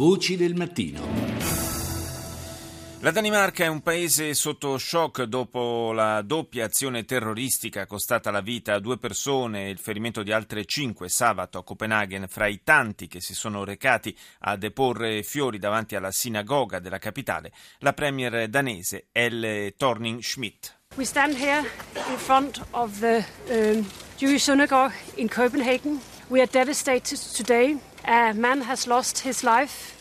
Voci del mattino. La Danimarca è un paese sotto shock dopo la doppia azione terroristica costata la vita a due persone e il ferimento di altre cinque sabato a Copenaghen fra i tanti che si sono recati a deporre fiori davanti alla sinagoga della capitale, la premier danese Elle Thorning Schmidt. We stand here in front of the um, Jewish synagogue in Copenhagen. We are devastated today. A man has lost his life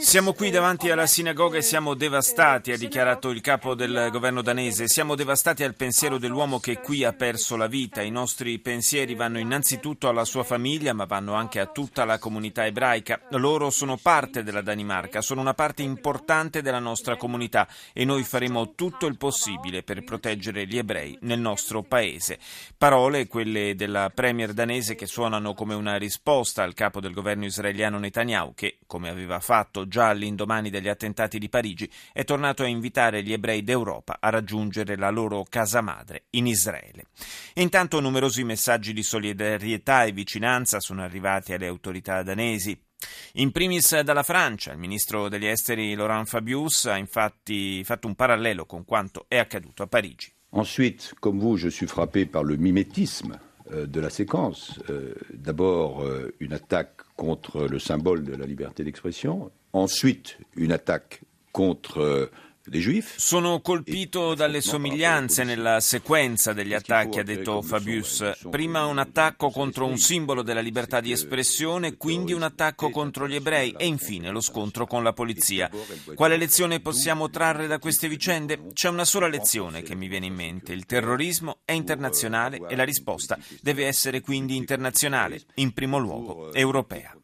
siamo qui davanti alla sinagoga e siamo devastati, ha dichiarato il capo del governo danese. Siamo devastati al pensiero dell'uomo che qui ha perso la vita. I nostri pensieri vanno innanzitutto alla sua famiglia, ma vanno anche a tutta la comunità ebraica. Loro sono parte della Danimarca, sono una parte importante della nostra comunità e noi faremo tutto il possibile per proteggere gli ebrei nel nostro paese. Parole, quelle della premier danese, che suonano come una risposta al capo del governo israeliano Netanyahu, che, come aveva aveva fatto già all'indomani degli attentati di Parigi, è tornato a invitare gli ebrei d'Europa a raggiungere la loro casa madre in Israele. intanto numerosi messaggi di solidarietà e vicinanza sono arrivati alle autorità danesi. In primis dalla Francia, il ministro degli esteri Laurent Fabius ha infatti fatto un parallelo con quanto è accaduto a Parigi. Ensuite, comme vous, je suis frappé par le mimétisme de la séquence. Euh, d'abord, euh, une attaque contre le symbole de la liberté d'expression, ensuite une attaque contre euh, Sono colpito dalle somiglianze nella sequenza degli attacchi, ha detto Fabius. Prima un attacco contro un simbolo della libertà di espressione, quindi un attacco contro gli ebrei e infine lo scontro con la polizia. Quale lezione possiamo trarre da queste vicende? C'è una sola lezione che mi viene in mente. Il terrorismo è internazionale e la risposta deve essere quindi internazionale, in primo luogo europea.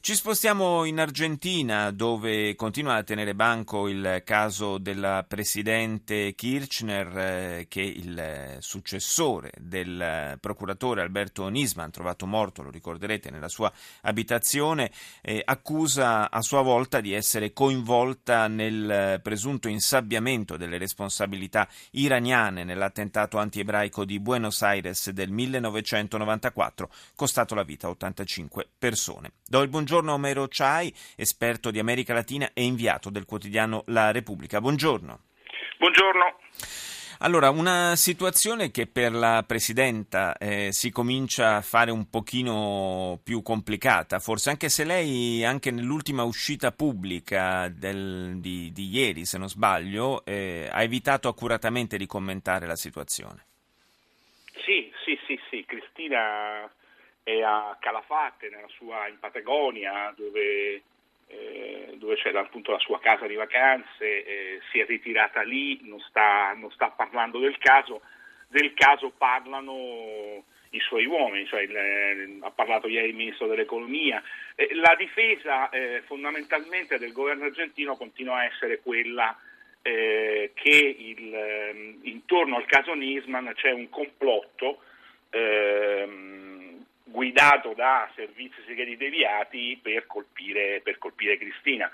Ci spostiamo in Argentina dove continua a tenere banco il caso del presidente Kirchner eh, che il successore del procuratore Alberto Nisman, trovato morto, lo ricorderete, nella sua abitazione, eh, accusa a sua volta di essere coinvolta nel presunto insabbiamento delle responsabilità iraniane nell'attentato antiebraico di Buenos Aires del 1994, costato la vita a 85 persone. Do il Buongiorno Omero Chai, esperto di America Latina e inviato del quotidiano La Repubblica. Buongiorno. Buongiorno. Allora, una situazione che per la Presidenta eh, si comincia a fare un pochino più complicata, forse anche se lei, anche nell'ultima uscita pubblica del, di, di, ieri, se non sbaglio, eh, ha evitato accuratamente di commentare la situazione. Sì, sì, sì, sì, Cristina è a Calafate, sua, in Patagonia, dove, eh, dove c'è appunto la sua casa di vacanze, eh, si è ritirata lì, non sta, non sta, parlando del caso, del caso parlano i suoi uomini, cioè il, eh, ha parlato ieri il ministro dell'economia. Eh, la difesa eh, fondamentalmente del governo argentino continua a essere quella eh, che il, ehm, intorno al caso Nisman c'è un complotto ehm, guidato da servizi segreti deviati per colpire, per colpire Cristina.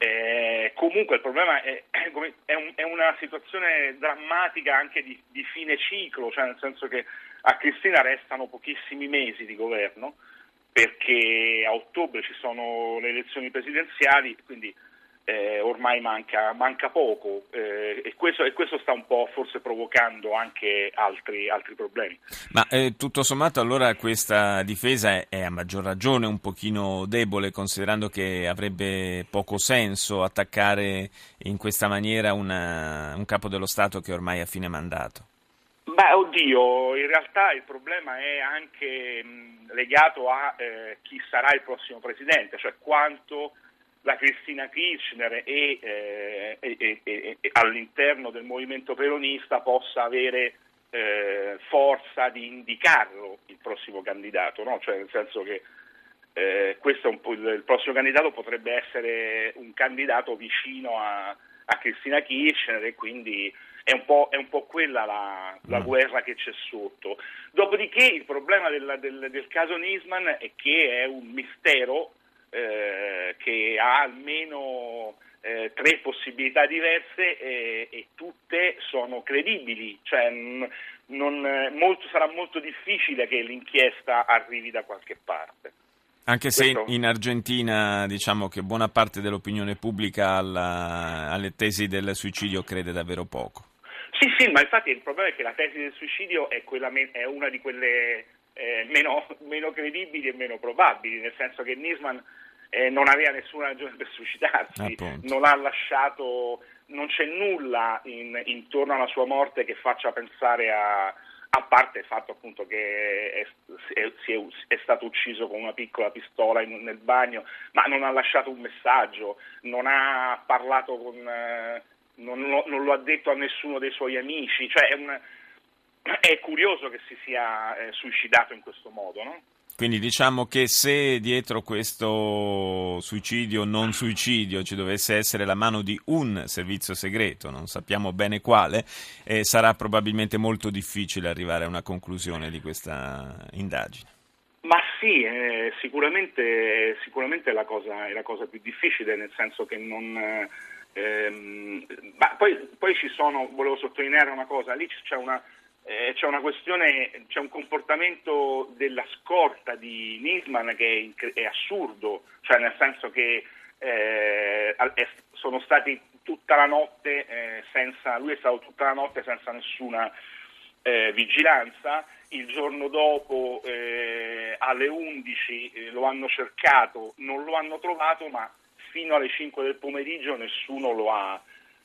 Eh, comunque il problema è, è, un, è, una situazione drammatica anche di, di, fine ciclo, cioè nel senso che a Cristina restano pochissimi mesi di governo perché a ottobre ci sono le elezioni presidenziali, quindi eh, ormai manca, manca poco eh, e, questo, e, questo, sta un po' forse provocando anche altri, altri problemi. Ma eh, tutto sommato allora questa difesa è, è, a maggior ragione un pochino debole considerando che avrebbe poco senso attaccare in questa maniera una, un capo dello Stato che ormai è a fine mandato. Beh, oddio, in realtà il problema è anche mh, legato a eh, chi sarà il prossimo presidente, cioè quanto la Cristina Kirchner e, eh, e, e, e, all'interno del movimento peronista possa avere eh, forza di indicarlo il prossimo candidato, no? cioè nel senso che eh, questo il prossimo candidato potrebbe essere un candidato vicino a, a Cristina Kirchner e quindi è un po', è un po quella la, la, mm. guerra che c'è sotto. Dopodiché il problema del, del, del caso Nisman è che è un mistero eh, che ha almeno eh, tre possibilità diverse e, e, tutte sono credibili, cioè, non, molto, sarà molto difficile che l'inchiesta arrivi da qualche parte. Anche se Questo... in Argentina diciamo che buona parte dell'opinione pubblica alla, alle tesi del suicidio crede davvero poco. Sì, sì, ma infatti il problema è che la tesi del suicidio è, quella, è una di quelle eh, meno, meno, credibili e meno probabili, nel senso che Nisman eh, non aveva nessuna ragione per suicidarsi, non ha lasciato, non c'è nulla in, intorno alla sua morte che faccia pensare a, a parte il fatto appunto che è, è, è, è, stato ucciso con una piccola pistola in, nel bagno, ma non ha lasciato un messaggio, non ha parlato con, eh, non, lo, non, lo, ha detto a nessuno dei suoi amici, cioè è, un, è curioso che si sia eh, suicidato in questo modo, no? Quindi diciamo che se dietro questo suicidio non suicidio ci dovesse essere la mano di un servizio segreto, non sappiamo bene quale, eh, sarà probabilmente molto difficile arrivare a una conclusione di questa indagine. Ma sì, eh, sicuramente, sicuramente è, la cosa, è, la cosa, più difficile, nel senso che non... Ehm, poi, poi ci sono, volevo sottolineare una cosa, lì c'è una eh, c'è una questione, c'è un comportamento della scorta di Nisman che è, è assurdo, cioè nel senso che eh, sono stati tutta la notte eh, senza, lui è stato tutta la notte senza nessuna eh, vigilanza, il giorno dopo eh, alle 11 eh, lo hanno cercato, non lo hanno trovato, ma fino alle 5 del pomeriggio nessuno lo ha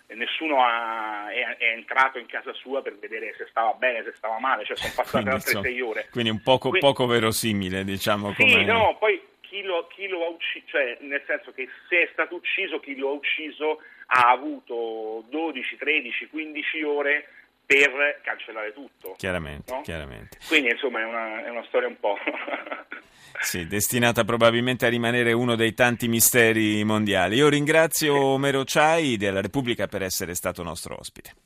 nessuno ha, è, è, entrato in casa sua per vedere se stava bene, se stava male, cioè sono passate quindi, altre sei ore. Quindi un poco, quindi, poco verosimile, diciamo. Sì, come... no, poi chi lo, chi lo ha ucciso, cioè nel senso che se è stato ucciso, chi lo ha ucciso ha avuto 12, 13, 15 ore per cancellare tutto. Chiaramente, no? chiaramente. Quindi insomma è una, è una storia un po'... Sì, destinata probabilmente a rimanere uno dei tanti misteri mondiali. Io ringrazio Omero Ciai della Repubblica per essere stato nostro ospite.